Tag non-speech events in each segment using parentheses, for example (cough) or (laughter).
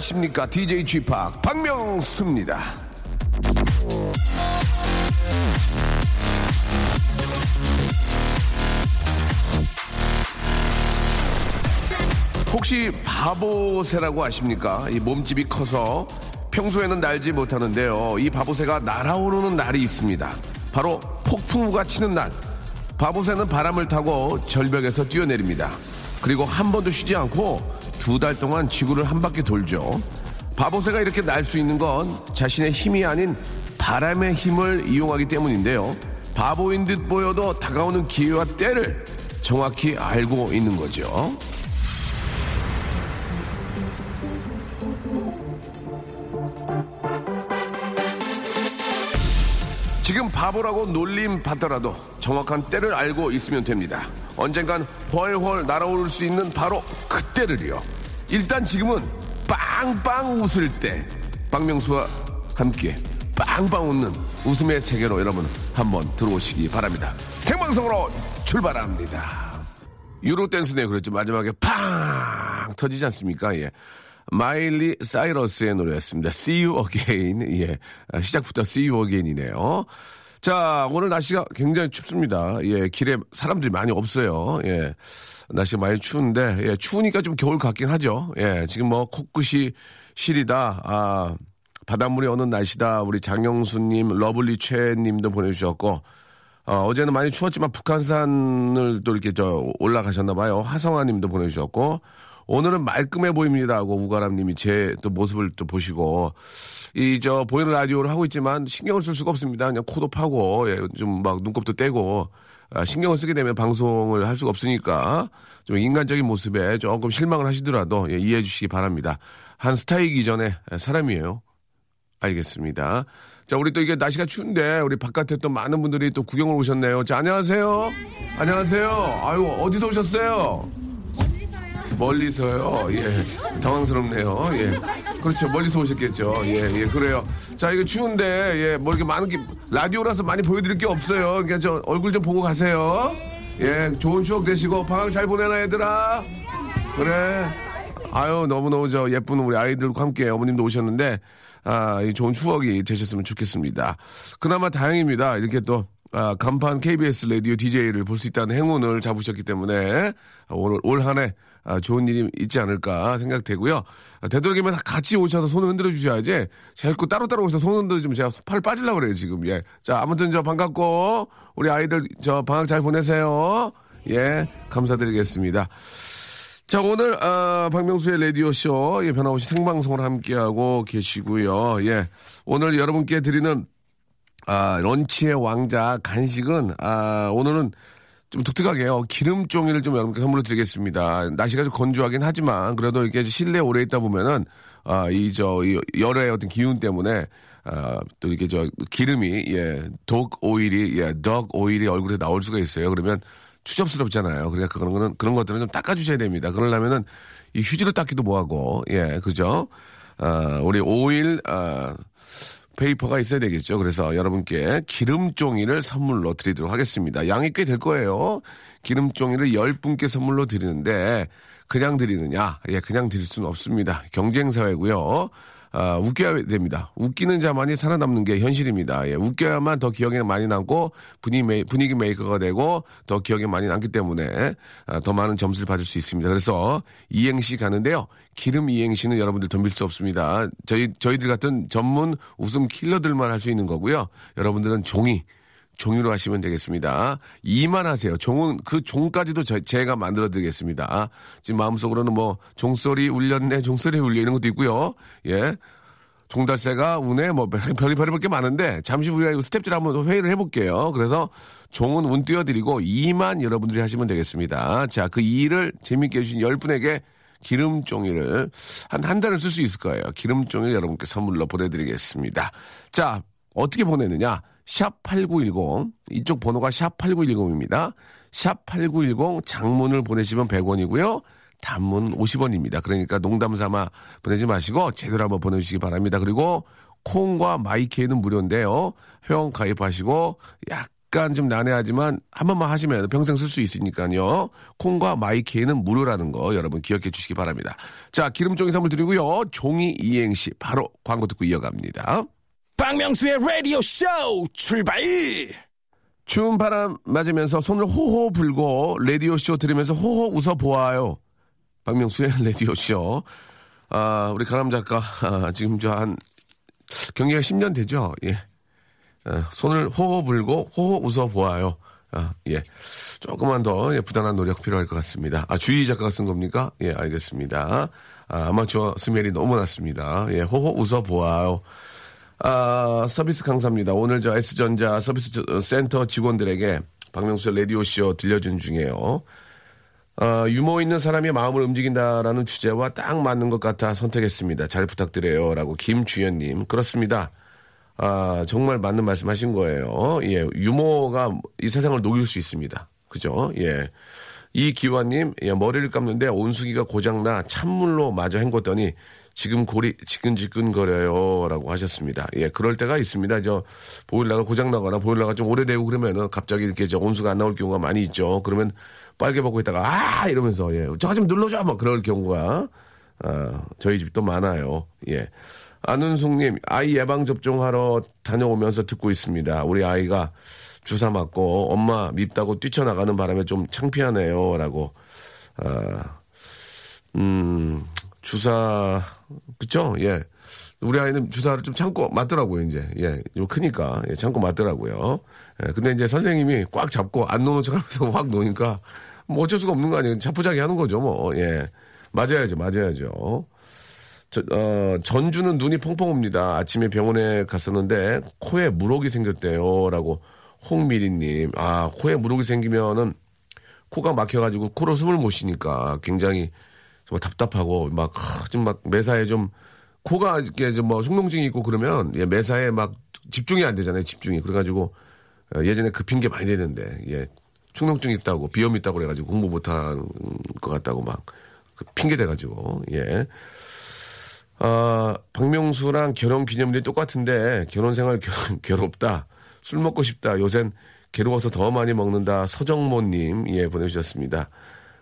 안녕하십니까? DJ Chip 박명수입니다. 혹시 바보새라고 아십니까? 이 몸집이 커서 평소에는 날지 못하는데요. 이 바보새가 날아오르는 날이 있습니다. 바로 폭풍우가 치는 날. 바보새는 바람을 타고 절벽에서 뛰어내립니다. 그리고 한 번도 쉬지 않고 두 달 동안 지구를 한 바퀴 돌죠. 바보새가 이렇게 날 수 있는 건 자신의 힘이 아닌 바람의 힘을 이용하기 때문인데요. 바보인 듯 보여도 다가오는 기회와 때를 정확히 알고 있는 거죠. 지금 바보라고 놀림 받더라도 정확한 때를 알고 있으면 됩니다. 언젠간 훨훨 날아오를 수 있는 바로 그때를요. 일단 지금은 빵빵 웃을 때 박명수와 함께 빵빵 웃는 웃음의 세계로 여러분 한번 들어오시기 바랍니다. 생방송으로 출발합니다. 유로 댄스네 그랬죠. 마지막에 팡 터지지 않습니까? 예. 마일리 사이러스의 노래였습니다. See you again. 예. 아, 시작부터 see you again이네요. 자, 오늘 날씨가 굉장히 춥습니다. 예, 길에 사람들이 많이 없어요. 예. 날씨가 많이 추운데, 예, 추우니까 좀 겨울 같긴 하죠. 예, 지금 뭐 코끝이 시리다. 아, 바닷물이 어는 날씨다. 우리 장영수님, 러블리 최님도 보내주셨고, 어, 어제는 많이 추웠지만 북한산을 또 이렇게 저 올라가셨나 봐요. 하성아 님도 보내주셨고, 오늘은 말끔해 보입니다 하고 우가람 님이 제 또 모습을 또 보시고, 이 저 보이는 라디오를 하고 있지만 신경을 쓸 수가 없습니다. 그냥 코도 파고, 예, 좀 막 눈곱도 떼고, 아, 신경을 쓰게 되면 방송을 할 수가 없으니까 좀 인간적인 모습에 조금 실망을 하시더라도 예, 이해해 주시기 바랍니다. 한 스타이기 전에 사람이에요. 알겠습니다. 자, 우리 또 이게 날씨가 추운데 우리 바깥에 또 많은 분들이 또 구경을 오셨네요. 자, 안녕하세요. 안녕하세요. 아유, 어디서 오셨어요? 멀리서요. 예. 당황스럽네요. 예. 그렇죠. 멀리서 오셨겠죠. 예, 예, 그래요. 자, 이거 추운데, 예, 뭐 이렇게 많은 게, 라디오라서 많이 보여드릴 게 없어요. 그러니까 저 얼굴 좀 보고 가세요. 예, 좋은 추억 되시고, 방학 잘 보내나, 얘들아? 그래. 아유, 너무너무 저 예쁜 우리 아이들과 함께 어머님도 오셨는데, 아, 이 좋은 추억이 되셨으면 좋겠습니다. 그나마 다행입니다. 이렇게 또, 아, 간판 KBS 라디오 DJ를 볼 수 있다는 행운을 잡으셨기 때문에 올, 올 한해 아, 좋은 일이 있지 않을까 생각되고요. 아, 되도록이면 같이 오셔서 손을 흔들어 주셔야지. 자꾸 따로따로 오셔서 손 흔들어주면 제가 팔 빠지려고 그래요, 지금. 예. 자, 아무튼 저 반갑고, 우리 아이들 저 방학 잘 보내세요. 예. 감사드리겠습니다. 자, 오늘, 아, 박명수의 라디오쇼, 예, 변함없이 생방송을 함께하고 계시고요. 예. 오늘 여러분께 드리는, 아, 런치의 왕자 간식은, 아, 오늘은 좀 독특하게요. 기름 종이를 좀 여러분께 선물로 드리겠습니다. 날씨가 좀 건조하긴 하지만, 그래도 이렇게 실내에 오래 있다 보면은, 아, 이, 저, 이 열의 어떤 기운 때문에, 아, 또 이렇게 저 기름이, 예, 독 오일이, 예, 덕 오일이 얼굴에 나올 수가 있어요. 그러면 추접스럽잖아요. 그러니까 그런 거는, 그런 것들은 좀 닦아 주셔야 됩니다. 그러려면은 이 휴지로 닦기도 뭐하고, 예, 그죠? 아, 우리 오일, 아, paper가 있어야 되겠죠. 그래서 여러분께 기름종이를 선물로 드리도록 하겠습니다. 양이 꽤 될 거예요. 기름종이를 10분께 선물로 드리는데 그냥 드리느냐? 예, 그냥 드릴 수는 없습니다. 경쟁사회고요. 아, 웃겨야 됩니다. 웃기는 자만이 살아남는 게 현실입니다. 예, 웃겨야만 더 기억에 많이 남고 분위기, 메이, 분위기 메이커가 되고 더 기억에 많이 남기 때문에 아, 더 많은 점수를 받을 수 있습니다. 그래서 이행시 가는데요. 기름 이행시는 여러분들 덤빌 수 없습니다. 저희, 저희들 같은 전문 웃음 킬러들만 할 수 있는 거고요. 여러분들은 종이, 종이로 하시면 되겠습니다. 이만 하세요. 종은 그 종까지도 저- 제가 만들어 드리겠습니다. 지금 마음속으로는 뭐 종소리 울렸네, 종소리 울려 이런 것도 있고요. 예. 종달새가 운에 뭐 별- 별이 별이 게 많은데 잠시 후에 스텝들 한번 회의를 해볼게요. 그래서 종은 운 띄워드리고 2만 여러분들이 하시면 되겠습니다. 자, 그 2를 재밌게 해주신 10분에게 기름종이를 한 한 달을 쓸 수 있을 거예요. 기름종이 여러분께 선물로 보내드리겠습니다. 자, 어떻게 보내느냐? 샵8910 이쪽 번호가 샵 8910입니다. 샵8910 장문을 보내시면 100원이고요. 단문 50원입니다. 그러니까 농담 삼아 보내지 마시고 제대로 한번 보내주시기 바랍니다. 그리고 콩과 마이케이는 무료인데요. 회원 가입하시고 약간 좀 난해하지만 한 번만 하시면 평생 쓸 수 있으니까요. 콩과 마이케이는 무료라는 거 여러분 기억해 주시기 바랍니다. 자, 기름종이 선물 드리고요. 종이 이행시 바로 광고 듣고 이어갑니다. 박명수의 라디오 쇼 출발! 추운 바람 맞으면서 손을 호호 불고 라디오 쇼 들으면서 호호 웃어 보아요. 박명수의 (laughs) 라디오 쇼. 아, 우리 강남 작가, 아, 지금 저 한, 경기가 10년 되죠? 예. 아, 손을 호호 불고 호호 웃어 보아요. 아, 예. 조금만 더 예, 부단한 노력 필요할 것 같습니다. 아, 주희 작가가 쓴 겁니까? 예, 알겠습니다. 아, 아마추어 스멜이 너무 났습니다. 예, 호호 웃어 보아요. 아, 서비스 강사입니다. 오늘 저 S전자 서비스 저- 센터 직원들에게 박명수의 라디오쇼 들려준 중에요. 아, 유머 있는 사람이 마음을 움직인다라는 주제와 딱 맞는 것 같아 선택했습니다. 잘 부탁드려요. 라고 김주연님. 그렇습니다. 아, 정말 맞는 말씀 하신 거예요. 예, 유머가 이 세상을 녹일 수 있습니다. 그죠? 예. 이기환님, 예, 머리를 감는데 온수기가 고장나 찬물로 마저 헹궜더니 지금 골이 지끈지끈거려요. 라고 하셨습니다. 예, 그럴 때가 있습니다. 저, 보일러가 고장 나거나 보일러가 좀 오래되고 그러면은 갑자기 이렇게 저 온수가 안 나올 경우가 많이 있죠. 그러면 빨개 벗고 있다가 아! 이러면서 예, 저거 좀 눌러줘! 막 그럴 경우가 아, 저희 집도 많아요. 예. 안은숙님, 아이 예방접종하러 다녀오면서 듣고 있습니다. 우리 아이가 주사 맞고 엄마 밉다고 뛰쳐나가는 바람에 좀 창피하네요. 라고, 아, 음, 주사, 그쵸? 예. 우리 아이는 주사를 좀 참고 맞더라고요, 이제. 예. 좀 크니까. 예, 참고 맞더라고요. 예. 근데 이제 선생님이 꽉 잡고 안 노는 척 하면서 (laughs) 확 노니까 뭐 어쩔 수가 없는 거 아니에요. 자포자기 하는 거죠, 뭐. 예. 맞아야죠, 맞아야죠. 저, 어, 전주는 눈이 펑펑 옵니다. 아침에 병원에 갔었는데 코에 물혹이 생겼대요. 라고 홍미리님. 아, 코에 물혹이 생기면은 코가 막혀가지고 코로 숨을 못 쉬니까 굉장히 정말 답답하고 막, 하, 좀막 매사에 좀 코가 이렇게 좀뭐 흉농증이 있고 그러면 예, 매사에 막 집중이 안 되잖아요. 집중이. 그래가지고 어, 예전에 그 핑계 많이 대는데 예. 충농증 있다고 비염 있다고 그래가지고 공부 못한 것 같다고 막 그 핑계 대가지고 예. 아, 박명수랑 결혼 기념일이 똑같은데 결혼 생활 (laughs) 괴, 괴롭다. 술 먹고 싶다. 요샌 괴로워서 더 많이 먹는다. 서정모님 예 보내주셨습니다.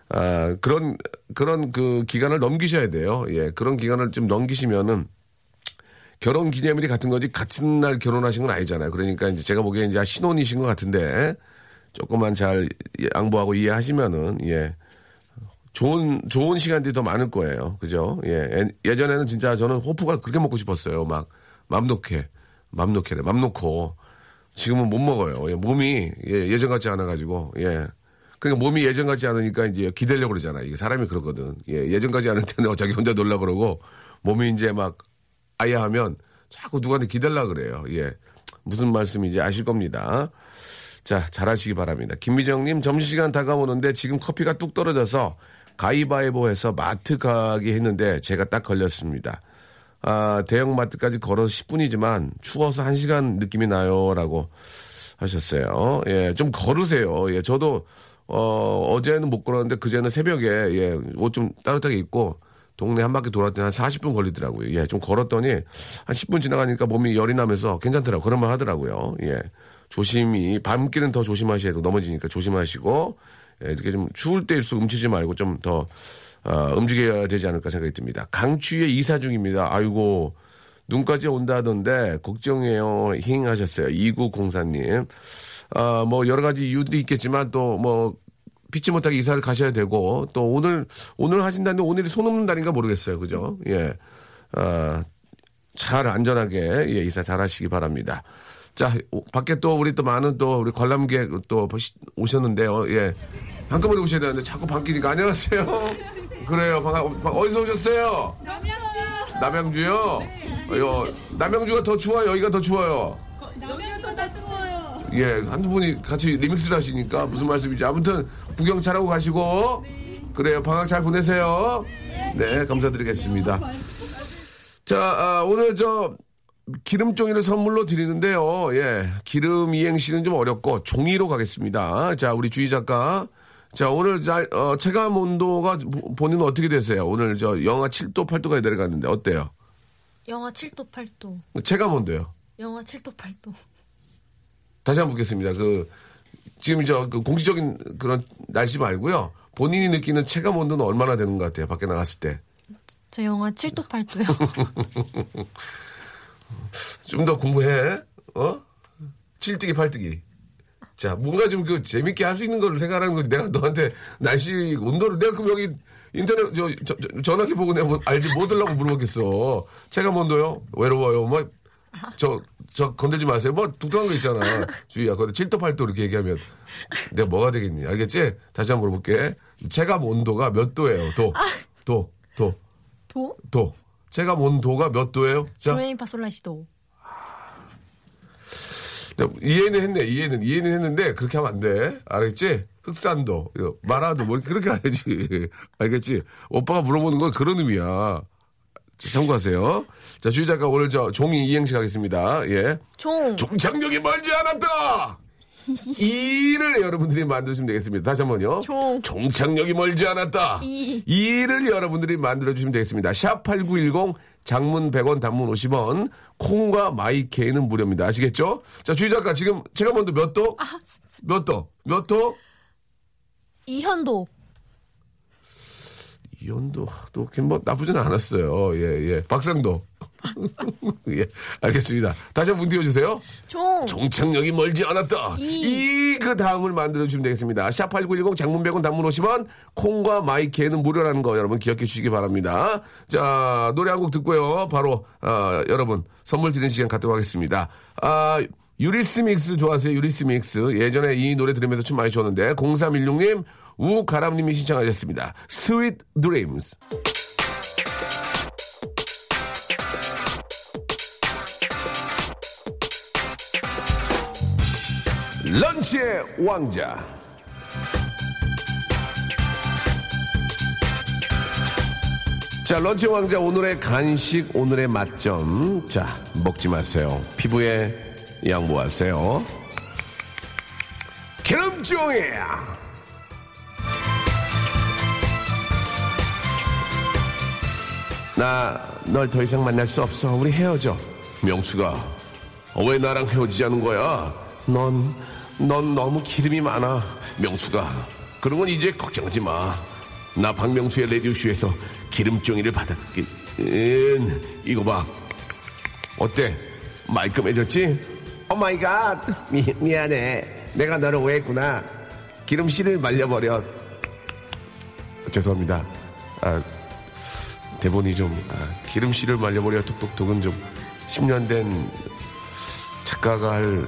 아 그런 그런 그 기간을 넘기셔야 돼요. 예 그런 기간을 좀 넘기시면은 결혼 기념일이 같은 거지 같은 날 결혼하신 건 아니잖아요. 그러니까 이제 제가 보기에 이제 신혼이신 것 같은데 조금만 잘 양보하고 이해하시면은 예 좋은 좋은 시간들이 더 많을 거예요. 그죠? 예. 예전에는 진짜 저는 호프가 그렇게 먹고 싶었어요. 막 맘 놓게. 맘 놓게래. 맘 놓고 지금은 못 먹어요. 예, 몸이 예, 전 같지 않아 가지고 예. 그러니까 몸이 예전 같지 않으니까 이제 기대려고 그러잖아. 이게 사람이 그러거든. 예, 예전 같지 않을 때는 (laughs) 자기 혼자 놀라 그러고 몸이 이제 막 아야 하면 자꾸 누구한테 기대려 그래요. 예. 무슨 말씀인지 아실 겁니다. 자, 잘하시기 바랍니다. 김미정님, 점심시간 다가오는데 지금 커피가 뚝 떨어져서 가위바위보 해서 마트 가기 했는데 제가 딱 걸렸습니다. 아, 대형 마트까지 걸어서 10분이지만 추워서 1시간 느낌이 나요. 라고 하셨어요. 예, 좀 걸으세요. 예, 저도, 어, 어제는 못 걸었는데 그제는 새벽에, 예, 옷 좀 따뜻하게 입고 동네 한 바퀴 돌았더니 한 40분 걸리더라고요. 예, 좀 걸었더니 한 10분 지나가니까 몸이 열이 나면서 괜찮더라고요. 그런 말 하더라고요. 예. 조심히, 밤길은 더 조심하셔야 돼. 넘어지니까 조심하시고, 예, 이렇게 좀 추울 때일수록 움치지 말고 좀 더, 어, 움직여야 되지 않을까 생각이 듭니다. 강추위에 이사 중입니다. 아이고, 눈까지 온다던데, 걱정해요. 힝 하셨어요. 2904님. 아, 뭐, 여러 가지 이유도 있겠지만, 또, 뭐, 피치 못하게 이사를 가셔야 되고, 또 오늘, 오늘 하신다는데 오늘이 손 없는 날인가 모르겠어요. 그죠? 예. 아, 잘 안전하게, 예, 이사 잘 하시기 바랍니다. 자, 오- 밖에 또 우리 또 많은 또 우리 관람객 또 보시- 오셨는데요. 예. 한꺼번에 오셔야 되는데 자꾸 바뀌니까 안녕하세요. 그래요. 반가, 반- 어디서 오셨어요? 남양주. 남양주요? 어, 남양주가 더 추워요? 여기가 더 추워요? 예, 한두 분이 같이 리믹스를 하시니까 무슨 말씀인지 아무튼 구경 잘하고 가시고 그래요. 방학 잘 보내세요. 네, 감사드리겠습니다. 자, 아, 오늘 저 기름 종이를 선물로 드리는데요. 예, 기름 이행시는 좀 어렵고 종이로 가겠습니다. 자, 우리 주희 작가. 자, 오늘 자, 어, 체감 온도가 보- 본인은 어떻게 되세요? 오늘 저 영하 7도, 8도가 내려갔는데 어때요? 영하 7도 8도. 체감 온도요. 영하 7도 8도. 다시 한번 묻겠습니다. 그 지금 저그 공식적인 그런 날씨 말고요. 본인이 느끼는 체감 온도는 얼마나 되는 것 같아요? 밖에 나갔을 때. 저 영하 7도 8도요. 좀 더 공부해. 어? 칠뜨기 팔뜨기. 자, 뭔가 좀 그 재밌게 할 수 있는 거를 생각하는 거지. 내가 너한테 날씨 온도를 내가 그럼 여기 인터넷 저, 저- 저- 전화기 보고 내가 뭐 알지 뭐 들라고 물어보겠어. 체감 온도요? 외로워요. 뭐 저, 저 건들지 마세요. 뭐 독특한 거 있잖아. 주희야. 근데 7도 8도 이렇게 얘기하면 내가 뭐가 되겠니? 알겠지? 다시 한번 물어볼게. 체감 온도가 몇 도예요? 도. 도. 도. 도? 도. 체감 온도가 몇 도예요? 자. 도레미파솔라시도. 야, 이해는 했네, 이해는. 이해는 했는데, 그렇게 하면 안 돼. 알겠지? 흑산도, 마라도, 뭐, 그렇게 해야지. 알겠지? 오빠가 물어보는 건 그런 의미야. 자, 참고하세요. 자, 주희 작가 오늘 저 종이 이행시 가겠습니다. 예. 종. 종착역이 멀지 않았다! (laughs) 이를 여러분들이 만들어주시면 되겠습니다. 다시 한 번요. 종. 종착역이 멀지 않았다. 이. 이를 여러분들이 만들어주시면 되겠습니다. 샵8910 장문 100원 단문 50원 콩과 마이케이는 무료입니다. 아시겠죠? 자, 주희 작가 지금 제가 먼저 몇 도? 몇 도? 몇 도? 이현도. 이온도 또 뭐 나쁘지는 않았어요. 예, 예. 박상도. (laughs) 예, 알겠습니다. 다시 한번 문 띄워주세요. 종. 종착역이 멀지 않았다. 이. 이 그 다음을 만들어주시면 되겠습니다. 샵8910 장문 100원 단문 50원 콩과 마이케이는 무료라는 거 여러분 기억해 주시기 바랍니다. 자 노래 한 곡 듣고요. 바로 아, 여러분 선물 드리는 시간 갖도록 하겠습니다. 아, 유리스믹스 좋아하세요? 유리스믹스 예전에 이 노래 들으면서 춤 많이 췄는데 0316님 우가람님이 신청하셨습니다. Sweet Dreams. 런치의 왕자. 자, 런치 왕자 오늘의 간식, 오늘의 맛점. 자, 먹지 마세요. 피부에 양보하세요. 기름종이야. 나 널 더 이상 만날 수 없어. 우리 헤어져. 명수가 왜 나랑 헤어지자는 거야? 넌, 넌 너무 기름이 많아. 명수가 그런 건 이제 걱정하지 마. 나 박명수의 라디오쇼에서 기름종이를 받았긴. 이거 봐. 어때? 말끔해졌지? Oh my god. 미, 미안해. 내가 너를 오해했구나. 기름씨를 말려버려. 죄송합니다. 아, 대본이 좀 아, 기름씨를 말려버려 톡톡톡은 좀 10년 된 작가가 할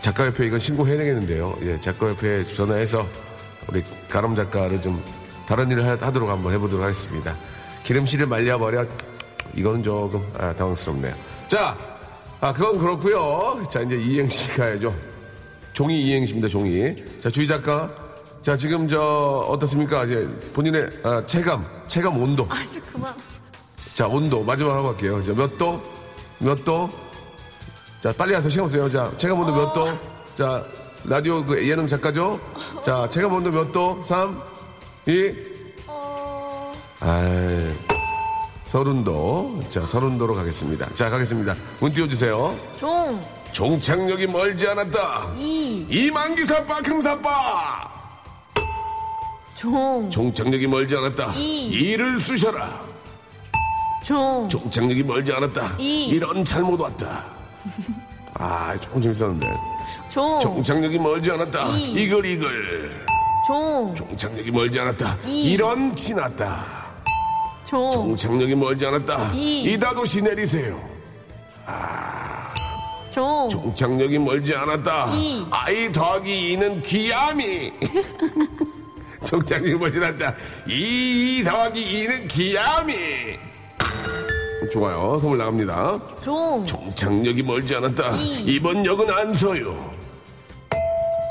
작가협회 이건 신고해야 되겠는데요. 예, 작가협회에 전화해서 우리 가람 작가를 좀 다른 일을 하- 하도록 한번 해보도록 하겠습니다. 기름씨를 말려버려 이거는 조금 아, 당황스럽네요. 자, 아 그건 그렇고요. 자 이제 이행시 가야죠. 종이 이행시입니다. 종이. 자 주희 작가. 자 지금 저 어떻습니까? 이제 본인의 아, 체감, 체감 온도. 아주 그만. 자, 온도 마지막 하고 갈게요. 자, 몇 도? 몇 도? 자, 빨리 하세요. 시간 없어요. 자, 체감 온도 몇 도? 자, 라디오 그 예능 작가죠? 자, 체감 온도 몇 도? 3, 2, 어... 아, 서른도. 자, 서른도로 가겠습니다. 자, 가겠습니다. 문 띄워주세요. 종. 종착역이 멀지 않았다. 이. 이만기사빠, 금사빠. 종. 종착역이 멀지 않았다. 이. 이를 쑤셔라. 종. 종착역이 멀지 않았다. 이. 이런 잘못 왔다. 아, 조금 재밌었는데. 종. 종착역이 멀지 않았다. 이. 이글 이글. 종. 종착역이 멀지 않았다. 이. 이런 지났다. 종. 종착역이 멀지 않았다. 이. 이다도시 내리세요. 종. 종착역이 멀지 않았다. 이. 아이 더하기 이는 귀야미. (laughs) 멀지 않았다. 이 더하기 이는 귀야미. 좋아요. 선물 나갑니다. 종. 종착역이 멀지 않았다. 이. 이번 역은 안서요.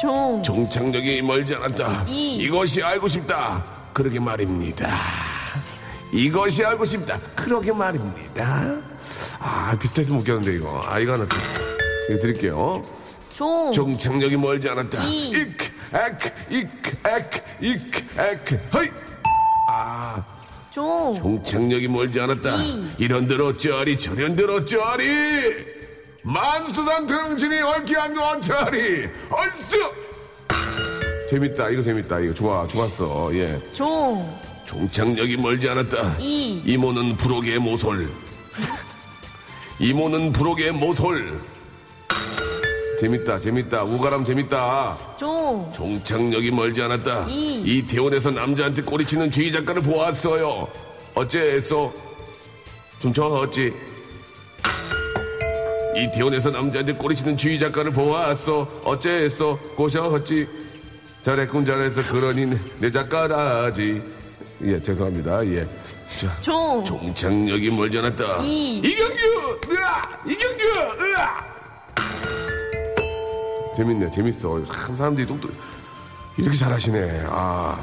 종. 종착역이 멀지 않았다. 이. 이것이 알고 싶다. 그러게 말입니다. 이것이 알고 싶다. 그러게 말입니다. 아, 비슷했으면 웃겼는데, 이거. 아, 이거 하나 드, 이거 드릴게요. 종. 종착역이 멀지 않았다. 이. 이 크, 에크, 이크, 에크, 이크, 에크, 허이! 아, 종. 종착역이 멀지 않았다. 이. 이런들 어쩌리, 저런들 어쩌리! 만수산 등신이 얽히 앉아 어쩌리! 얼쑤! 재밌다, 이거 재밌다, 이거 좋아, 좋았어, 예. 종. 종착역이 멀지 않았다. 이. 이모는 부록의 모솔. (laughs) 이모는 부록의 모솔. 재밌다, 재밌다. 우가람 재밌다. 종. 종착역이 멀지 않았다. 이. 이태원에서 남자한테 꼬리치는 주의 작가를 보았어요. 어째 했어? 좀저 어찌? 이태원에서 남자한테 꼬리치는 주의 작가를 보았어. 어째 했어? 고셔 어찌? 잘했군 잘했어. 그러니 내 작가라지. 예, 죄송합니다. 예. 자, 종. 종착역이 멀지 않았다. 이. 이경규! 으아! 이경규! 으아! 재밌네, 재밌어. 참 사람들이 똑똑, 이렇게 잘하시네. 아,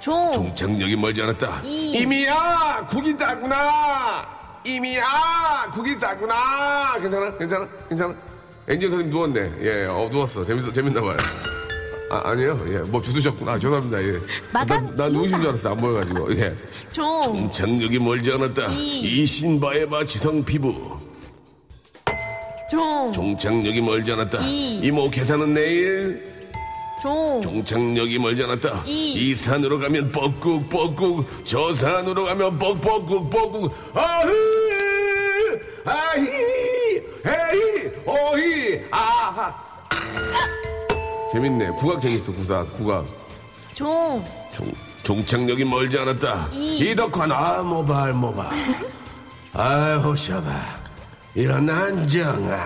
종. 종착역이 멀지 않았다. 이. 이미야! 국이 작구나! 이미야! 국이 작구나! 괜찮아? 괜찮아? 괜찮아? 엔진 선생님 누웠네. 예, 어, 누웠어. 재밌어, 재밌나 봐요. 아, 아니에요? 예, 뭐 주무셨구나. 죄송합니다. 예. 마감 난, 난 누우신 줄 알았어. 안 보여가지고. 예. 종. 종착역이 멀지 않았다. 이. 이 신바에바 지성 피부. 종. 종착역이 멀지 않았다. 이. 이모 계산은 내일. 종. 종착역이 멀지 않았다. 이. 이 산으로 가면 뻐꾹 뻐꾹 저 산으로 가면 뻑뻑꾹 뻐꾹 아흐 아히 에이 어히 아하 재밌네. 국악 재밌어. 국악 국악. 종. 종, 종착역이 멀지 않았다. 이. 이덕환, 아, 모발, 모발. 아유, 샤바. 이런 안정아.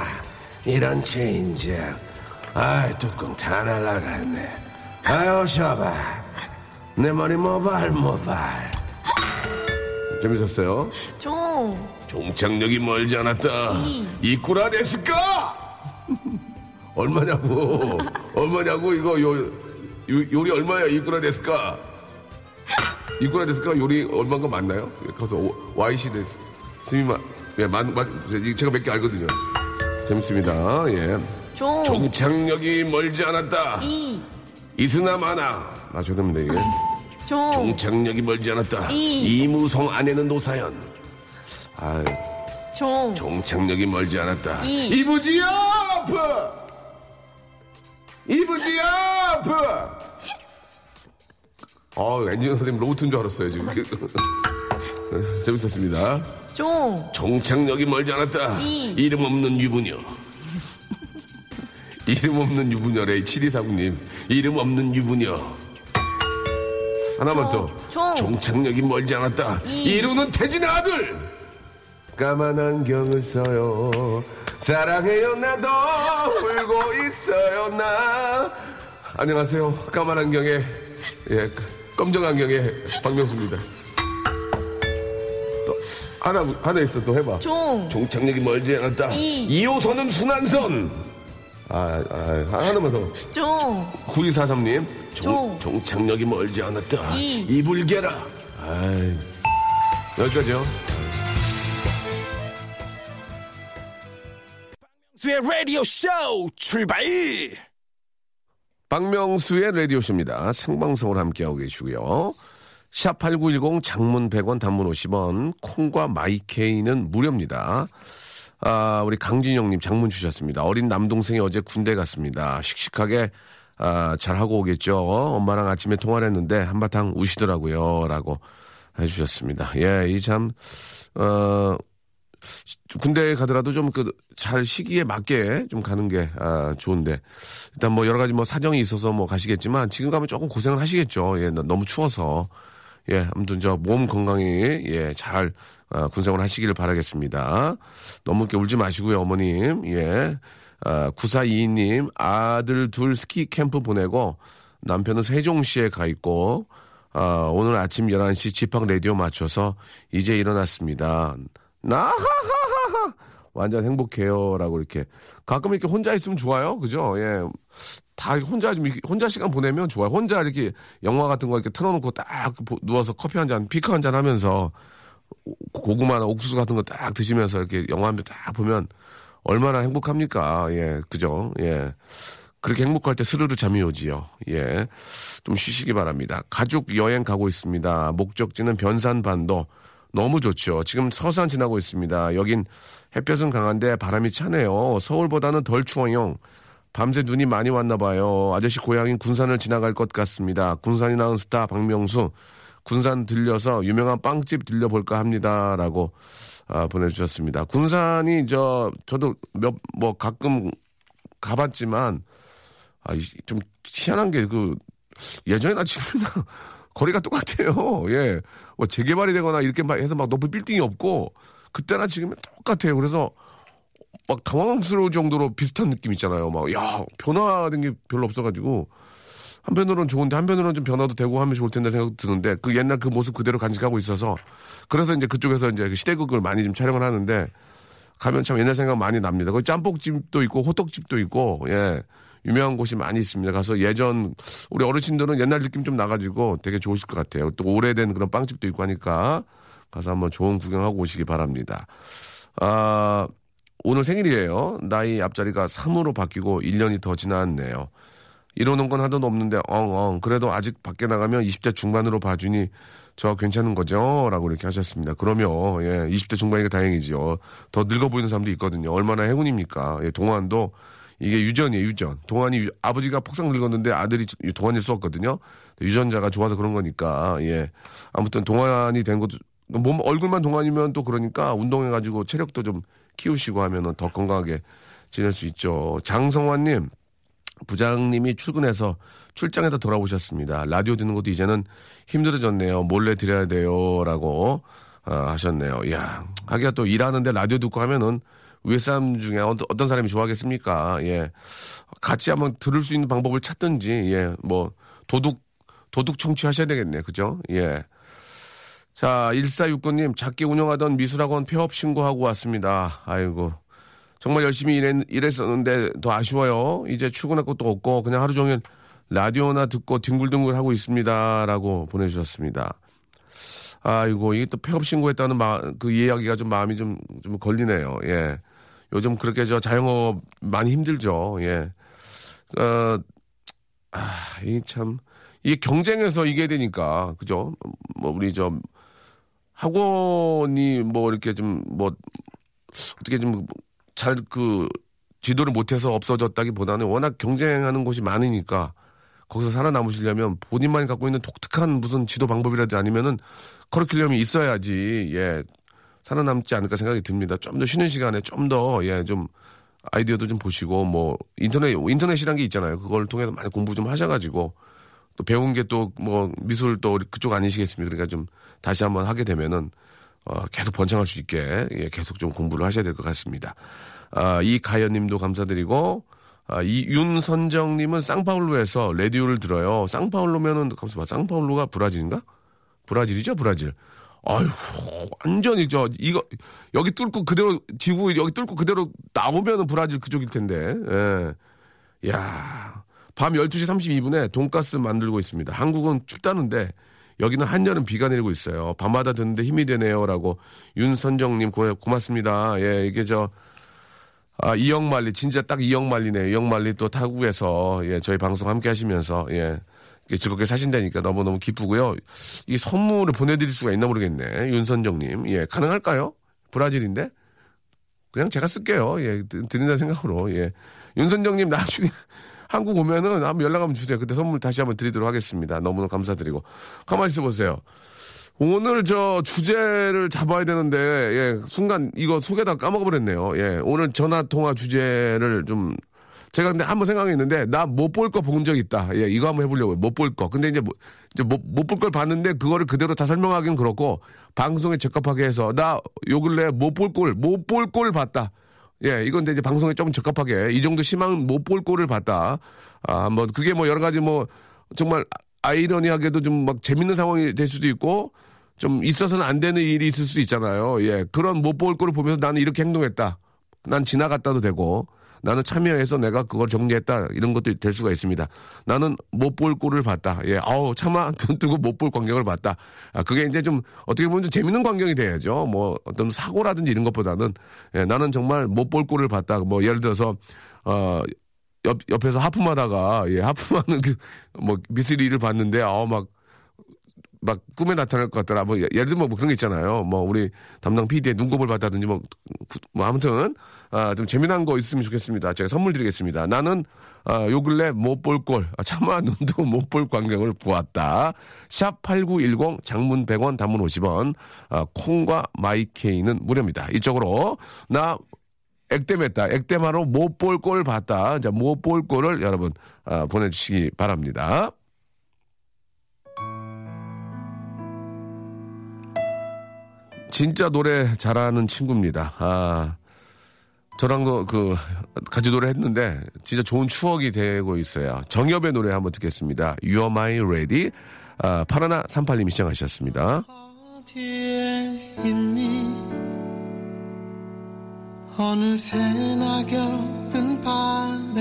이런 체인지. 아이, 뚜껑 다 날라갔네. 아유, 샤바. 내 머리 모발, 모발. 재밌었어요. 종. 종착역이 멀지 않았다. 이. 이꾸라 데스까? (laughs) 얼마냐고. 얼마냐고, 이거, 요, 요, 요리 얼마야, 이꾸라 데스까? 이꾸라 데스까? 요리 얼마인 거 맞나요? 예, 가서 오- YC 데스. 스미마, 예, 맞, 맞, 제가 몇 개 알거든요. 재밌습니다. 예. 종. 종착역이 멀지 않았다. 이. 이스나 마나. 아, 죄송합니다, 이게. 종. 종착역이 멀지 않았다. 이. 이무성 아내는 노사연. 아, 종. 종착역이 멀지 않았다. 이. 이부지 아프! 이부지 아프! 어, 엔지니어 선생님 로봇인 줄 알았어요, 지금. (laughs) 재밌었습니다. 종. 종착역이 멀지 않았다. 이. 이름 없는 유부녀. (laughs) 이름 없는 유부녀래, 7249님. 이름 없는 유부녀. 하나만 더. 종. 종착역이 멀지 않았다. 이. 이루는 태진의 아들! 까만 안경을 써요. 사랑해요, 나도 울고 있어요, 나. 안녕하세요. 까만 안경에, 예, 검정 안경에 박명수입니다. 또, 하나, 하나 있어, 또 해봐. 종. 종착역이 멀지 않았다. 이. 2호선은 순환선. 아, 아, 하나만 더. 종. 9243님. 종. 종 착역이 멀지 않았다. 이. 이불개라. 아이. 여기까지요. 수의 라디오 쇼 출발! 박명수의 라디오 쇼입니다. 생방송으로 함께하고 계시고요. 샵8910 장문 100원 단문 50원 콩과 마이케이는 무료입니다. 아, 우리 강진영님 장문 주셨습니다. 어린 남동생이 어제 군대 갔습니다. 씩씩하게 아, 잘하고 오겠죠. 엄마랑 아침에 통화를 했는데 한바탕 우시더라고요. 라고 해주셨습니다. 예, 이 참, 어, 군대에 가더라도 좀 그 잘 시기에 맞게 좀 가는 게 아, 좋은데 일단 뭐 여러 가지 뭐 사정이 있어서 뭐 가시겠지만 지금 가면 조금 고생을 하시겠죠. 예, 너- 너무 추워서 예, 아무튼 저 몸 건강히 예, 잘 아, 군생활 하시기를 바라겠습니다. 너무 이렇게 울지 마시고요, 어머님. 예. 아, 9422님, 아들 둘 스키 캠프 보내고 남편은 세종시에 가 있고, 아, 오늘 아침 11시 집합 라디오 맞춰서 이제 일어났습니다. 나하하하하! 완전 행복해요. 라고 이렇게. 가끔 이렇게 혼자 있으면 좋아요. 그죠? 예. 다 혼자 좀, 혼자 시간 보내면 좋아요. 혼자 이렇게 영화 같은 거 이렇게 틀어놓고 딱 보- 누워서 커피 한 잔, 피크 한 잔 하면서 고구마나 옥수수 같은 거 딱 드시면서 이렇게 영화 한 편 딱 보면 얼마나 행복합니까? 예, 그죠? 예. 그렇게 행복할 때 스르르 잠이 오지요. 예. 좀 쉬시기 바랍니다. 가족 여행 가고 있습니다. 목적지는 변산반도. 너무 좋죠. 지금 서산 지나고 있습니다. 여긴 햇볕은 강한데 바람이 차네요. 서울보다는 덜 추워요. 밤새 눈이 많이 왔나 봐요. 아저씨 고향인 군산을 지나갈 것 같습니다. 군산이 낳은 스타 박명수. 군산 들려서 유명한 빵집 들려볼까 합니다. 라고 아, 보내주셨습니다. 군산이 저 저도 몇 뭐 가끔 가봤지만 아, 이- 좀 희한한 게 그 예전이나 지금이나 (laughs) 거리가 똑같아요. 예. 뭐 재개발이 되거나 이렇게 막 해서 막 높은 빌딩이 없고 그때나 지금은 똑같아요. 그래서 막 당황스러울 정도로 비슷한 느낌 있잖아요. 막, 야, 변화된 게 별로 없어가지고, 한편으로는 좋은데, 한편으로는 좀 변화도 되고 하면 좋을 텐데 생각 드는데, 그 옛날 그 모습 그대로 간직하고 있어서, 그래서 이제 그쪽에서 이제 그 시대극을 많이 좀 촬영을 하는데, 가면 참 옛날 생각 많이 납니다. 거기 짬뽕집도 있고, 호떡집도 있고, 예. 유명한 곳이 많이 있습니다. 가서 예전, 우리 어르신들은 옛날 느낌 좀 나가지고 되게 좋으실 것 같아요. 또 오래된 그런 빵집도 있고 하니까, 가서 한번 좋은 구경하고 오시기 바랍니다. 아, 오늘 생일이에요. 나이 앞자리가 3으로 바뀌고 1년이 더 지났네요. 이러는 건 하도 없는데 엉엉 그래도 아직 밖에 나가면 20대 중반으로 봐주니 저 괜찮은 거죠? 라고 이렇게 하셨습니다. 그러면 예, 20대 중반이니까 다행이죠. 더 늙어 보이는 사람도 있거든요. 얼마나 행운입니까? 예, 동안도 이게 유전이에요, 유전. 동안이 유- 아버지가 폭삭 늙었는데 아들이 동안일 수 없거든요. 유전자가 좋아서 그런 거니까 예. 아무튼 동안이 된 것도 몸 얼굴만 동안이면 또 그러니까 운동해가지고 체력도 좀 키우시고 하면은 더 건강하게 지낼 수 있죠. 장성환님 부장님이 출근해서 출장에서 돌아오셨습니다. 라디오 듣는 것도 이제는 힘들어졌네요. 몰래 드려야 돼요라고 어, 하셨네요. 이야 하기가 또 일하는데 라디오 듣고 하면은 위에 사람 중에 어떤, 어떤 사람이 좋아하겠습니까? 예 같이 한번 들을 수 있는 방법을 찾든지 예 뭐 도둑 도둑 청취하셔야 되겠네. 그죠? 예. 자, 1469님, 작게 운영하던 미술학원 폐업 신고하고 왔습니다. 아이고. 정말 열심히 일했, 일했었는데 더 아쉬워요. 이제 출근할 것도 없고, 그냥 하루 종일 라디오나 듣고 뒹굴뒹굴 하고 있습니다. 라고 보내주셨습니다. 아이고, 이게 또 폐업 신고했다는 마, 그 이야기가 좀 마음이 좀, 좀 걸리네요. 예. 요즘 그렇게 저 자영업 많이 힘들죠. 예. 어, 아, 이 참, 이게 경쟁에서 이겨야 되니까, 그죠? 뭐, 우리 저, 학원이 뭐 이렇게 좀 뭐 어떻게 좀 잘 그 지도를 못해서 없어졌다기 보다는 워낙 경쟁하는 곳이 많으니까 거기서 살아남으시려면 본인만이 갖고 있는 독특한 무슨 지도 방법이라도 아니면은 커리큘럼이 있어야지 예 살아남지 않을까 생각이 듭니다. 좀 더 쉬는 시간에 좀 더 예 좀 아이디어도 좀 보시고 뭐 인터넷 인터넷이란 게 있잖아요. 그걸 통해서 많이 공부 좀 하셔가지고 또 배운 게 또 뭐 미술 또 그쪽 아니시겠습니까? 그러니까 좀 다시 한번 하게 되면은 어, 계속 번창할 수 있게 예, 계속 좀 공부를 하셔야 될 것 같습니다. 아, 이가연 님도 감사드리고 아, 이 윤선정 님은 쌍파울루에서 라디오를 들어요. 쌍파울루면은 가만있어 봐. 쌍파울루가 브라질인가? 브라질이죠, 브라질. 아유, 완전히 저 이거 여기 뚫고 그대로 지구 여기 뚫고 그대로 나오면은 브라질 그쪽일 텐데. 예. 야. 밤 12시 32분에 돈가스 만들고 있습니다. 한국은 춥다는데 여기는 한여름 비가 내리고 있어요. 밤마다 듣는데 힘이 되네요 라고 윤선정님 고, 고맙습니다. 예, 이게 저 아, 이영만리 진짜 딱 이영만리네요. 이영만리 또 타국에서 예, 저희 방송 함께 하시면서 예. 즐겁게 사신다니까 너무너무 기쁘고요. 이 선물을 보내드릴 수가 있나 모르겠네. 윤선정님. 예, 가능할까요? 브라질인데? 그냥 제가 쓸게요. 예, 드- 드린다는 생각으로. 예. 윤선정님 나중에 (laughs) 한국 오면은 한번 연락 한번 주세요. 그때 선물 다시 한번 드리도록 하겠습니다. 너무너무 감사드리고. 가만히 있어 보세요. 오늘 저 주제를 잡아야 되는데, 예, 순간 이거 속에다 까먹어버렸네요. 예, 오늘 전화 통화 주제를 좀 제가 근데 한번 생각했는데 나 못 볼 거 본 적 있다. 예, 이거 한번 해보려고요. 못 볼 거. 근데 이제 뭐, 이제 못 볼 걸 봤는데 그거를 그대로 다 설명하기는 그렇고 방송에 적합하게 해서 나 요 근래 못 볼 꼴, 못 볼 꼴 봤다. 예, 이건 이제 방송에 좀 적합하게 이 정도 심한 못 볼 꼴을 봤다. 아, 뭐 그게 뭐 여러 가지 뭐 정말 아이러니하게도 좀 막 재밌는 상황이 될 수도 있고 좀 있어서는 안 되는 일이 있을 수도 있잖아요. 예, 그런 못 볼 꼴을 보면서 나는 이렇게 행동했다. 난 지나갔다도 되고 나는 참여해서 내가 그걸 정리했다 이런 것도 될 수가 있습니다. 나는 못볼 꼴을 봤다. 예, 아우 차마 (laughs) 눈 뜨고 못 볼 광경을 봤다. 아, 그게 이제 좀 어떻게 보면 좀 재밌는 광경이 돼야죠. 뭐 어떤 사고라든지 이런 것보다는 예, 나는 정말 못볼 꼴을 봤다. 뭐 예를 들어서 어. 옆, 옆에서 하품하다가, 예, 하품하는 그, 뭐, 미스리를 봤는데, 아우, 막, 막 꿈에 나타날 것 같더라. 뭐, 예- 예를 들면 뭐 그런 게 있잖아요. 뭐, 우리 담당 PD의 눈곱을 봤다든지 뭐, 구- 뭐, 아무튼, 아, 좀 재미난 거 있으면 좋겠습니다. 제가 선물 드리겠습니다. 나는, 아, 요 근래 못 볼 꼴, 아, 차마 눈도 (laughs) 못 볼 광경을 보았다. 샵 8910, 장문 100원, 단문 50원, 아, 콩과 마이케이는 무료입니다. 이쪽으로, 나, 액땜했다. 액땜하러 못 볼 꼴 봤다. 자, 못 볼 꼴을 여러분, 아, 보내주시기 바랍니다. 진짜 노래 잘하는 친구입니다. 아, 저랑도 그, 같이 노래 했는데, 진짜 좋은 추억이 되고 있어요. 정엽의 노래 한번 듣겠습니다. You're My Ready. 아, 파라나 38님이 시청하셨습니다. 어디에 있니 어느새 낙엽은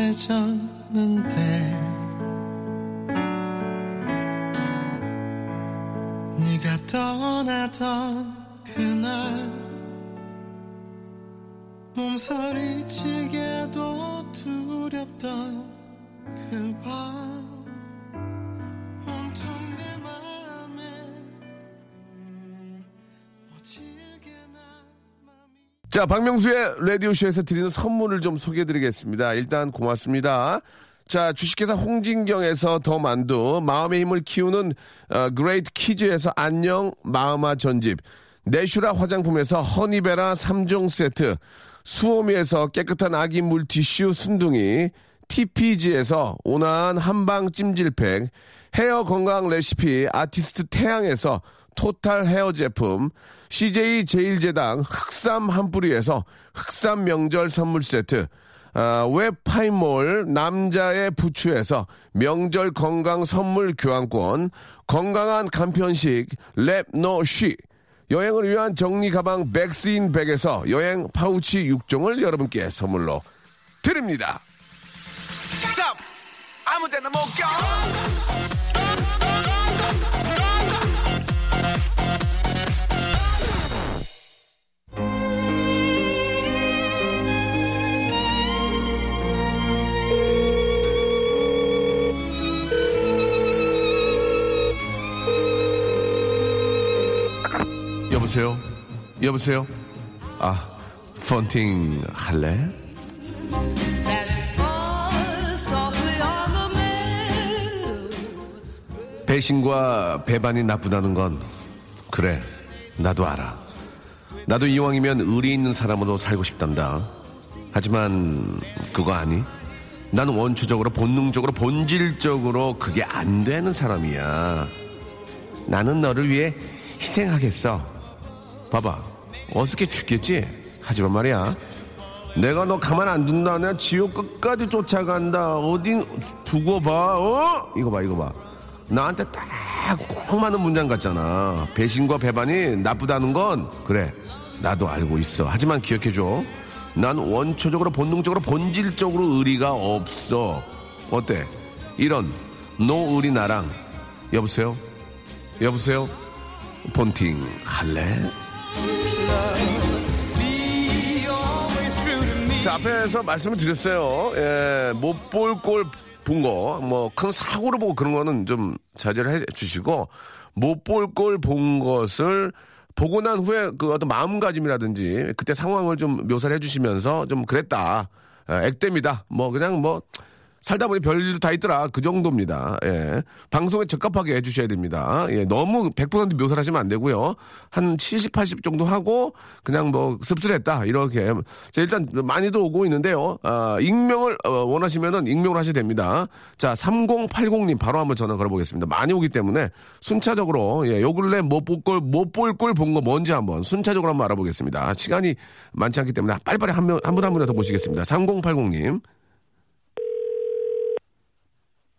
바래졌는데 네가 떠나던 그날 몸서리치게도 두렵던 그밤 온통 내 맘이 자, 박명수의 라디오쇼에서 드리는 선물을 좀 소개해드리겠습니다. 일단 고맙습니다. 자, 주식회사 홍진경에서 더 만두, 마음의 힘을 키우는 어, 그레이트 키즈에서 안녕 마음아 전집, 내슈라 화장품에서 허니베라 3종 세트, 수오미에서 깨끗한 아기 물티슈 순둥이, TPG에서 온화한 한방 찜질팩, 헤어 건강 레시피 아티스트 태양에서 total hair 제품, CJ 제일제당 흑삼 한 뿌리에서 흑삼 명절 선물 세트, 아, 웹파이몰 남자의 부추에서 명절 건강 선물 교환권, 건강한 간편식 랩노쉬, 여행을 위한 정리 가방 백스인 백에서 여행 파우치 6종을 여러분께 선물로 드립니다. 아무 데나 못 가. 여보세요? 여보세요? 아, 펀팅 할래? 배신과 배반이 나쁘다는 건 그래 나도 알아 나도 이왕이면 의리 있는 사람으로 살고 싶단다 하지만 그거 아니 나는 원초적으로 본능적으로 본질적으로 그게 안 되는 사람이야 나는 너를 위해 희생하겠어 봐봐. 어떻게 죽겠지? 하지만 말이야. 내가 너 가만 안 둔다 내가 지옥 끝까지 쫓아간다. 어디 두고 봐 어? 이거 봐 이거 봐. 나한테 딱꼭 맞는 문장 같잖아. 배신과 배반이 나쁘다는 건. 그래 나도 알고 있어. 하지만 기억해줘. 난 원초적으로 본능적으로 본질적으로 의리가 없어. 어때? 이런 노의리 나랑. 여보세요? 여보세요? 폰팅 할래? 자, 앞에서 말씀을 드렸어요. 예, 못 볼 꼴 본 거, 뭐, 큰 사고를 보고 그런 거는 좀 자제를 해 주시고, 못 볼 꼴 본 것을 보고 난 후에 그 어떤 마음가짐이라든지 그때 상황을 좀 묘사를 해 주시면서 좀 그랬다. 예, 액땜이다. 뭐, 그냥 뭐, 살다 보니 별일도 다 있더라. 그 정도입니다. 예. 방송에 적합하게 해주셔야 됩니다. 예. 너무 100% 묘사를 하시면 안 되고요. 한 70, 80 정도 하고 그냥 뭐 씁쓸했다. 이렇게. 자, 일단 많이들 오고 있는데요. 아, 익명을 어, 원하시면은 익명을 하셔도 됩니다. 자, 3080님 바로 한번 전화 걸어보겠습니다. 많이 오기 때문에 순차적으로 예, 요 근래 못 볼 걸 못 볼 걸 본 거 뭔지 한번 순차적으로 한번 알아보겠습니다. 시간이 많지 않기 때문에 빨리빨리 한 명 한 분 한 분이라도 모시겠습니다. 3080님.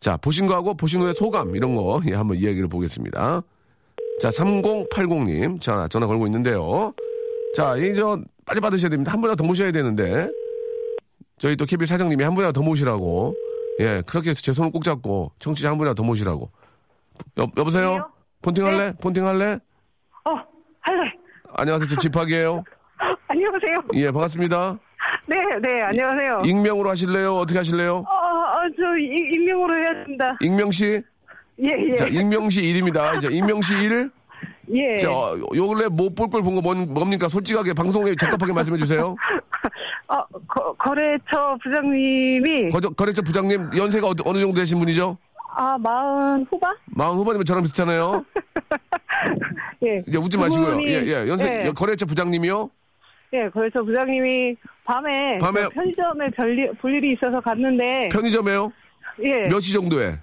자, 보신 거하고 보신 후의 소감 이런 거 예, 한번 이야기를 보겠습니다. 자, 3080님. 자, 전화 걸고 있는데요. 자, 이 저 빨리 받으셔야 됩니다. 한 분이라도 더 모셔야 되는데. 저희 또 KB 사장님이 한 분이라도 더 모시라고. 예, 그렇게 해서 제 손을 꼭 잡고 청취자 한 분이라도 더 모시라고. 여, 여보세요? 폰팅 할래? 폰팅 할래? 어, 할래. 안녕하세요. 저 집학이에요. (laughs) 안녕하세요. 예, 반갑습니다. 네, 네, 안녕하세요. 익명으로 하실래요? 어떻게 하실래요? 어, 어, 저 이- 익명으로 해야 된다. 익명 씨? 예, 예. 자, 익명 씨 1입니다. 자, 익명 씨 1. (laughs) 예. 자, 어, 요 근래 못 볼 걸 본 거 뭡니까? 솔직하게 방송에 적합하게 말씀해 주세요. (laughs) 어, 거, 거래처 부장님이 거, 거래처 부장님 연세가 어느, 어느 정도 되신 분이죠? 아, 마흔 후반? 마흔 후반이면 저랑 비슷하네요. (laughs) 예. 이제 웃지 마시고요. 예, 예. 연세 예, 거래처 부장님이요? 예, 거래처 부장님이 밤에, 밤에- 그 편의점에 별일, 볼 일이 있어서 갔는데 편의점에요? 예. 몇 시 정도에?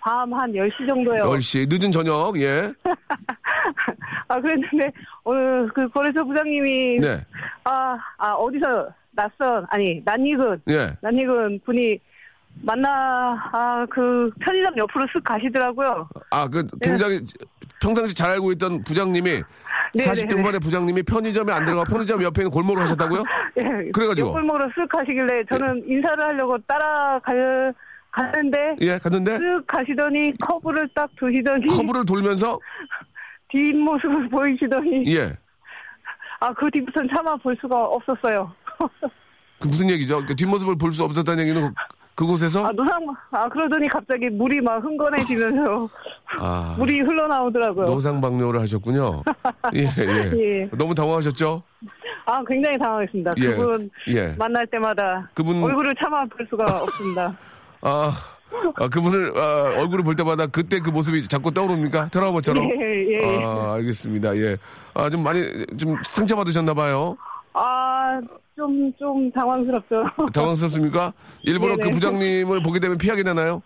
밤 한 10시 정도요. 10시. 늦은 저녁. 예. (laughs) 아, 그랬는데 어, 그 거래처 부장님이 네. 아, 아, 어디서 낯선 아니, 낯익은 예. 낯익은 분이 만나 아, 그 편의점 옆으로 쓱 가시더라고요. 아, 그 굉장히 평상시 잘 알고 있던 부장님이 네, 40대 네, 후반의 부장님이 편의점에 안 들어가 편의점 옆에 있는 골목으로 하셨다고요? 예. (laughs) 그래가지고? 옆골목으로 쓱 가시길래 저는 인사를 하려고 따라갈 갔는데 예, 갔는데 쓱 가시더니 커브를 딱 두시더니 커브를 돌면서 (laughs) 뒷모습을 보이시더니 예. 아 그 뒤부터는 차마 볼 수가 없었어요. (laughs) 그 무슨 얘기죠? 그 뒷모습을 볼 수 없었다는 얘기는 그, 그곳에서 아 노상 아 그러더니 갑자기 물이 막 흥건해지면서 아, (laughs) 물이 흘러나오더라고요. 노상방뇨를 하셨군요. (laughs) 예, 예. 예. 너무 당황하셨죠? 아 굉장히 당황했습니다. 예. 그분 예. 만날 때마다 그분- 얼굴을 차마 볼 수가 없습니다. (laughs) 아, 아, 그분을 아, 얼굴을 볼 때마다 그때 그 모습이 자꾸 떠오릅니까? 트라우마처럼? 예, 예. 아, 알겠습니다. 예. 아, 좀 많이 좀 상처 받으셨나 봐요. 아, 좀, 좀 당황스럽죠. (laughs) 당황스럽습니까? 일부러 네네. 그 부장님을 보게 되면 피하게 되나요?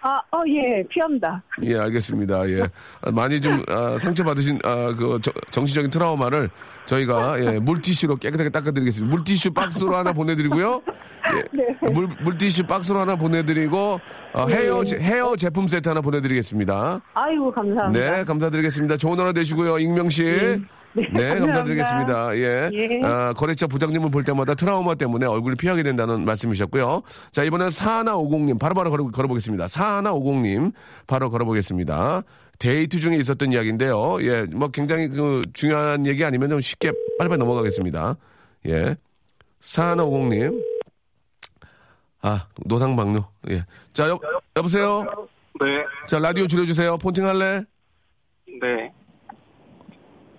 아, 어, 예, 피합니다. 예, 알겠습니다. 예. 아, 많이 좀, 아, 상처받으신, 아, 그, 저- 정신적인 트라우마를 저희가, 예, 물티슈로 깨끗하게 닦아드리겠습니다. 물티슈 박스로 하나 보내드리고요. 예, (laughs) 물, 물티슈 박스로 하나 보내드리고, 어, 헤어, 제- 헤어 제품 세트 하나 보내드리겠습니다. 아이고, 감사합니다. 네, 감사드리겠습니다. 좋은 하루 되시고요, 익명 씨. 네, 감사합니다. 감사드리겠습니다. 예. 예. 아, 거래처 부장님을 볼 때마다 트라우마 때문에 얼굴을 피하게 된다는 말씀이셨고요. 자, 이번엔 4150님, 바로바로 걸어, 걸어 보겠습니다. 4150님, 바로 걸어보겠습니다. 데이트 중에 있었던 이야기인데요. 예, 뭐 굉장히 그 중요한 얘기 아니면 좀 쉽게 빨리빨리 넘어가겠습니다. 예. 4150님. 아, 노상방뇨. 예. 자, 여, 여보세요? 네, 자, 라디오 줄여주세요. 폰팅 할래? 네.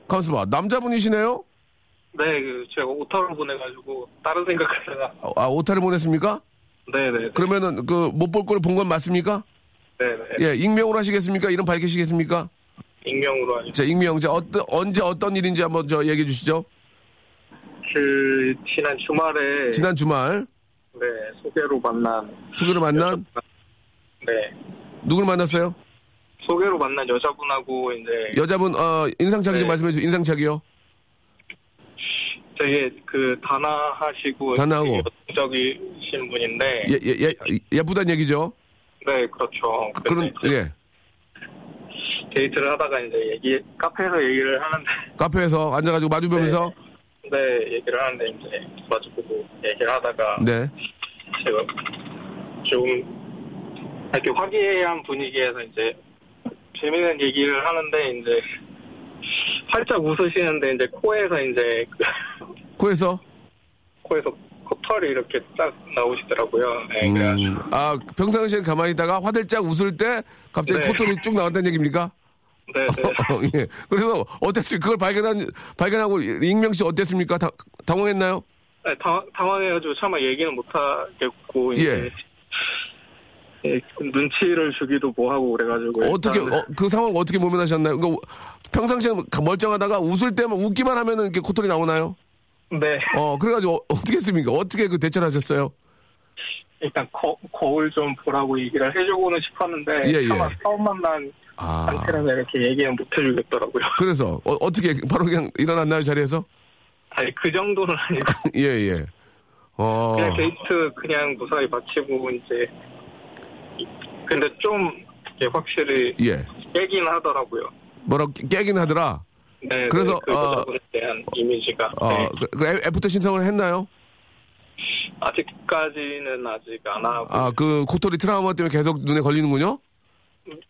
가만있어 봐. 남자분이시네요? 네, 그 제가 오타를 보내가지고 다른 생각하다가 아, 오타를 보냈습니까? 네네 그러면은 그 못 볼 걸 본 건 맞습니까? 네네 예, 익명으로 하시겠습니까? 이름 밝히시겠습니까? 익명으로 하니 자, 익명. 자, 어떤 언제 어떤 일인지 한번 저 얘기해 주시죠. 그 지난 주말에 지난 주말 네 소개로 만난 수교를 만난 네 누구를 만났어요? 소개로 만난 여자분하고 이제 여자분 어 인상착의 좀 네. 말씀해 주세요. 인상착이요. 되게 그 단아하시고 단아하고. 여성적이신 분인데 예, 예, 예, 예쁘단 얘기죠. 네 그렇죠 그- 그래서 그런 예. 데이트를 하다가 이제 얘기 카페에서 얘기를 하는데 카페에서 앉아 가지고 마주 보면서 네 얘기를 하는데 이제 마주보고 얘기를 하다가 네. 제가 좀 이렇게 화기애애한 분위기에서 이제 재미있는 얘기를 하는데 이제 활짝 웃으시는데 이제 코에서 이제 그 코에서 코에서 코털이 이렇게 딱 나오시더라고요. 네, 음, 아, 평상시에 가만히 있다가 화들짝 웃을 때 갑자기 네. 코털이 쭉 나왔다는 얘기입니까? 네, 네. 어, (laughs) 예. 그래서 어땠어요? 그걸 발견한 발견하고 익명 씨 어땠습니까? 다, 당황했나요? 네, 당, 당황해가지고 차마 얘기는 못 하겠고 이제 예. 예, 눈치를 주기도 뭐하고 그래가지고 어떻게 일단은 어, 그 상황 어떻게 모면하셨나요? 그러니까 평상시에 멀쩡하다가 웃을 때만 웃기만 하면은 이렇게 코털이 나오나요? 네 어 그래가지고 어, 떻게 했습니까? 어떻게 그 대처를 하셨어요? 일단 거, 거울 좀 보라고 얘기를 해주고는 싶었는데 예, 예. 차마 처음 만난 아 상태라서 이렇게 얘기는 못 해주겠더라고요. (laughs) 그래서 어, 어떻게 바로 그냥 일어났나요 자리에서? 아니 그 정도는 아니고 (laughs) 예 예. 어 그냥 데이트 그냥 무사히 마치고 이제 이- 근데 좀 확실히 예. 깨긴 하더라고요. 뭐라고 깨- 깨긴 하더라. 네, 그래서, 네, 그 어, 대한 이미지가 어 네, 그, 그 애- after 신청을 했나요? 아직까지는 아직 안 하고 아그 코털이 트라우마 때문에 계속 눈에 걸리는군요.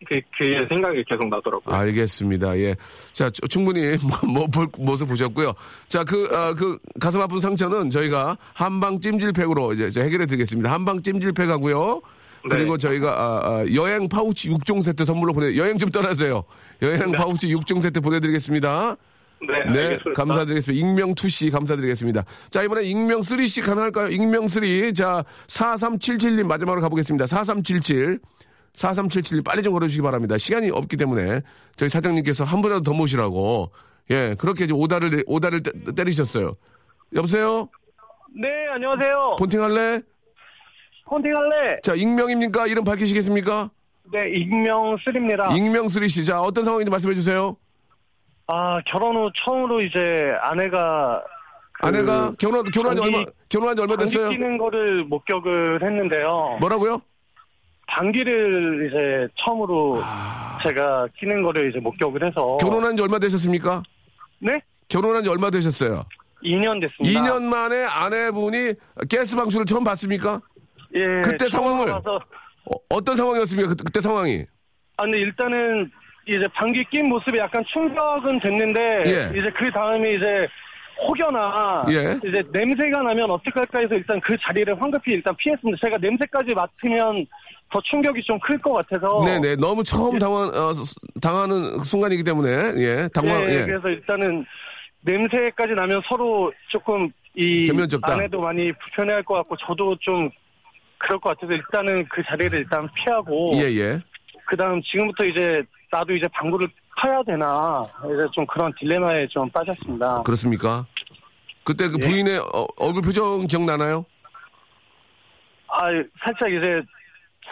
그, 그 생각이 계속 나더라고요. 알겠습니다. 예. 자, 추- 충분히 (laughs) 뭐, 뭐, 볼 모습 보셨고요. 자, 그, 아, 그, 가슴 아픈 상처는 저희가 한방 찜질팩으로 이제 저 해결해 드리겠습니다. 한방 찜질팩 하고요. 그리고 네. 저희가, 아, 아, 여행 파우치 6종 세트 선물로 보내, 여행 좀 떠나세요. 여행 파우치 6종 세트 보내드리겠습니다. 네, 네, 알겠습니다. 감사드리겠습니다. 익명 2씨 감사드리겠습니다. 자, 이번에 익명 3씨 가능할까요? 익명 3. 자, 4377님 마지막으로 가보겠습니다. 4377. 4377님 빨리 좀 걸어주시기 바랍니다. 시간이 없기 때문에 저희 사장님께서 한 분이라도 더 모시라고. 예, 그렇게 이제 오다를, 오다를 때, 때리셨어요. 여보세요? 네, 안녕하세요. 본팅 할래? 폰팅 할래? 자, 익명입니까? 이름 밝히시겠습니까? 네, 익명 쓰립니다. 익명 3씨. 자, 어떤 상황인지 말씀해 주세요. 아, 결혼 후 처음으로 이제 아내가 그 아내가 결혼, 결혼한 지 얼마, 결혼한 지 얼마 됐어요? 끼는 거를 목격을 했는데요. 뭐라고요? 방귀를 이제 처음으로 제가 끼는 거를 이제 목격을 해서 아. 결혼한 지 얼마 되셨습니까? 네? 결혼한 지 얼마 되셨어요? 2년 됐습니다. 2년 만에 아내분이 가스 방출을 처음 봤습니까? 예, 그때 상황을- 와서 어, 떤 상황이었습니까? 그, 그때 상황이. 아, 근데 일단은 이제 방귀 낀 모습이 약간 충격은 됐는데 예. 이제 그 다음에 이제 혹여나 예. 이제 냄새가 나면 어떡할까 해서 일단 그 자리를 황급히 일단 피했습니다. 제가 냄새까지 맡으면 더 충격이 좀 클 것 같아서 네네. 너무 처음 당한, 어, 스- 당하는 순간이기 때문에, 예. 당황, 예, 예. 그래서 일단은 냄새까지 나면 서로 조금 이. 아내도 많이 불편해할 것 같고 저도 좀 그럴 것 같아서 일단은 그 자리를 일단 피하고 예, 예. 그다음 지금부터 이제 나도 이제 방구를 파야 되나 이제 좀 그런 딜레마에 좀 빠졌습니다. 그렇습니까? 그때 그 예. 부인의 어, 얼굴 표정 기억나나요? 아 살짝 이제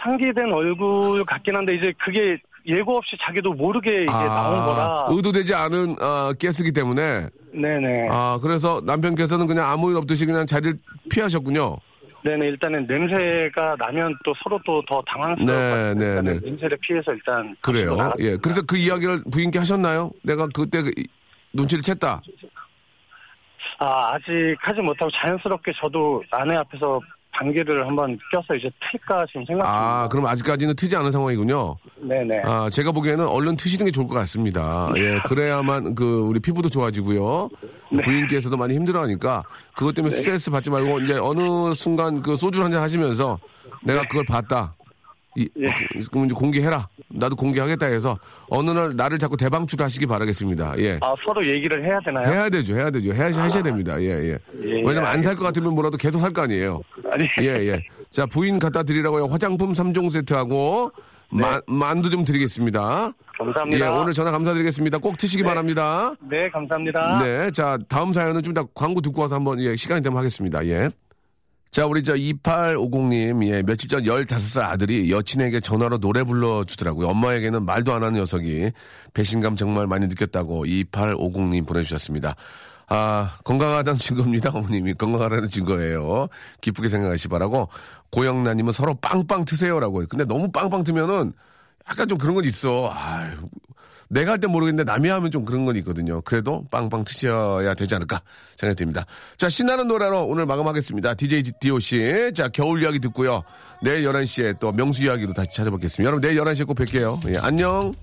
상기된 얼굴 같긴 한데 이제 그게 예고 없이 자기도 모르게 이제 나온 거라 아, 의도되지 않은, 어, 가스기 때문에. 네네 아, 그래서 남편께서는 그냥 아무 일 없듯이 그냥 자리를 피하셨군요. 네네 일단은 냄새가 나면 또 서로 또 더 당황스러울 네, 것 같아요. 네, 일단은 네. 냄새를 피해서 일단 그래요. 나갔습니다. 예. 그래서 그 이야기를 부인께 하셨나요? 내가 그때 그 이- 눈치를 챘다. 아 아직 하지 못하고 자연스럽게 저도 아내 앞에서 방귀를 한번 껴서 이제 틀까 지금 생각 중입니다. 아, 그럼 아직까지는 트지 않은 상황이군요. 네네. 아, 제가 보기에는 얼른 트시는 게 좋을 것 같습니다. 예, (laughs) 그래야만 그 우리 피부도 좋아지고요. 부인께서도 많이 힘들어하니까 그것 때문에 스트레스 받지 말고 이제 어느 순간 그 소주 한 잔 하시면서 내가 그걸 봤다. 이, 그럼 이제 공개해라. 나도 공개하겠다 해서 어느 날 나를 자꾸 대방출 하시기 바라겠습니다. 예. 아 서로 얘기를 해야 되나요? 해야 되죠, 해야 되죠. 해야, 하셔야 됩니다. 예, 예. 예, 왜냐면 안 살 것 같으면 뭐라도 계속 살 거 아니에요. 아니 예, 예. 자, 부인 갖다 드리라고요. 화장품 3종 세트하고 마- 만두 좀 드리겠습니다. 감사합니다. 예, 오늘 전화 감사드리겠습니다. 꼭 트시기 바랍니다. 네 감사합니다. 네, 자, 다음 사연은 좀 이따 광고 듣고 와서 한번, 예, 시간이 되면 하겠습니다. 예. 자, 우리 저 2850님, 예, 며칠 전 15살 아들이 여친에게 전화로 노래 불러주더라고요. 엄마에게는 말도 안 하는 녀석이 배신감 정말 많이 느꼈다고 2850님 보내주셨습니다. 아, 건강하다는 증거입니다, 어머님이. 건강하다는 증거예요. 기쁘게 생각하시 바라고. 고영란님은 서로 빵빵 트세요라고. 근데 너무 빵빵 트면은 약간 좀 그런 건 있어. 아 내가 할 땐 모르겠는데 남이 하면 좀 그런 건 있거든요. 그래도 빵빵 트셔야 되지 않을까 생각이 듭니다. 자, 신나는 노래로 오늘 마감하겠습니다. DJ DOC. 자, 겨울 이야기 듣고요. 내일 11시에 또 명수 이야기로 다시 찾아뵙겠습니다. 여러분, 내일 11시에 꼭 뵐게요. 예, 안녕.